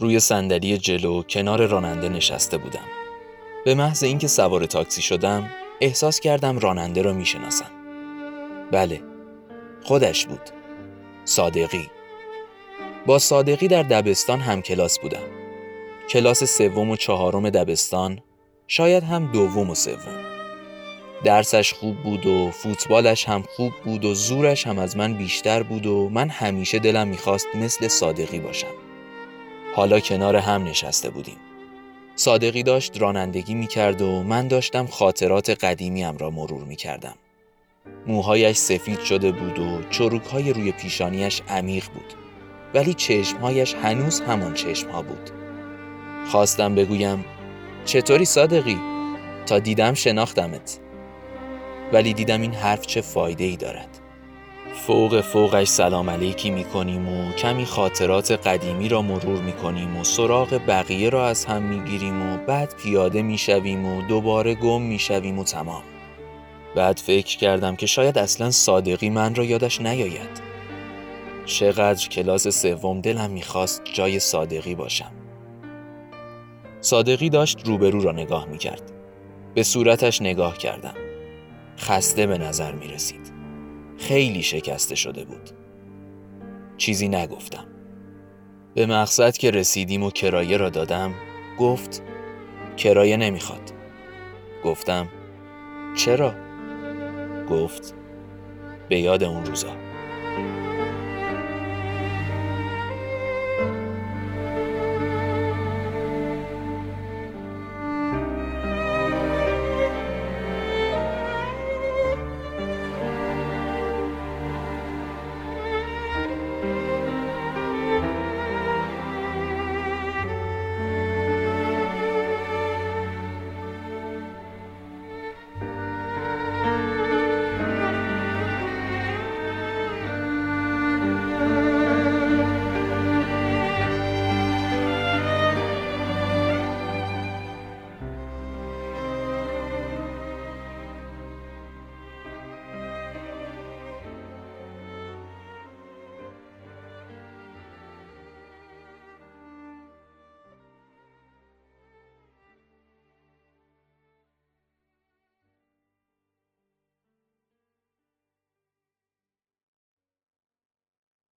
روی صندلی جلو کنار راننده نشسته بودم. به محض اینکه سوار تاکسی شدم احساس کردم راننده را می‌شناسم. بله خودش بود. صادقی. با صادقی در دبستان هم کلاس بودم. کلاس سوم و چهارم دبستان شاید هم دوم و سوم. درسش خوب بود و فوتبالش هم خوب بود و زورش هم از من بیشتر بود و من همیشه دلم می‌خواست مثل صادقی باشم. حالا کنار هم نشسته بودیم. صادقی داشت رانندگی می‌کرد و من داشتم خاطرات قدیمیم را مرور می‌کردم. موهایش سفید شده بود و چروکهای روی پیشانیش عمیق بود. ولی چشمهایش هنوز همان چشمها بود. خواستم بگویم چطوری صادقی؟ تا دیدم شناختمت. ولی دیدم این حرف چه فایده ای دارد. فوق فوقش سلام علیکی می کنیم و کمی خاطرات قدیمی را مرور می کنیم و سراغ بقیه را از هم می گیریم و بعد پیاده می شویم و دوباره گم می شویم و تمام. بعد فکر کردم که شاید اصلا صادقی من را یادش نیاید. چقدر کلاس سوم دلم می‌خواست جای صادقی باشم. صادقی داشت روبرو را نگاه می‌کرد. به صورتش نگاه کردم. خسته به نظر می رسید. خیلی شکسته شده بود. چیزی نگفتم. به مقصد که رسیدیم و کرایه را دادم گفت کرایه نمی‌خواد. گفتم چرا؟ گفت به یاد اون روزا.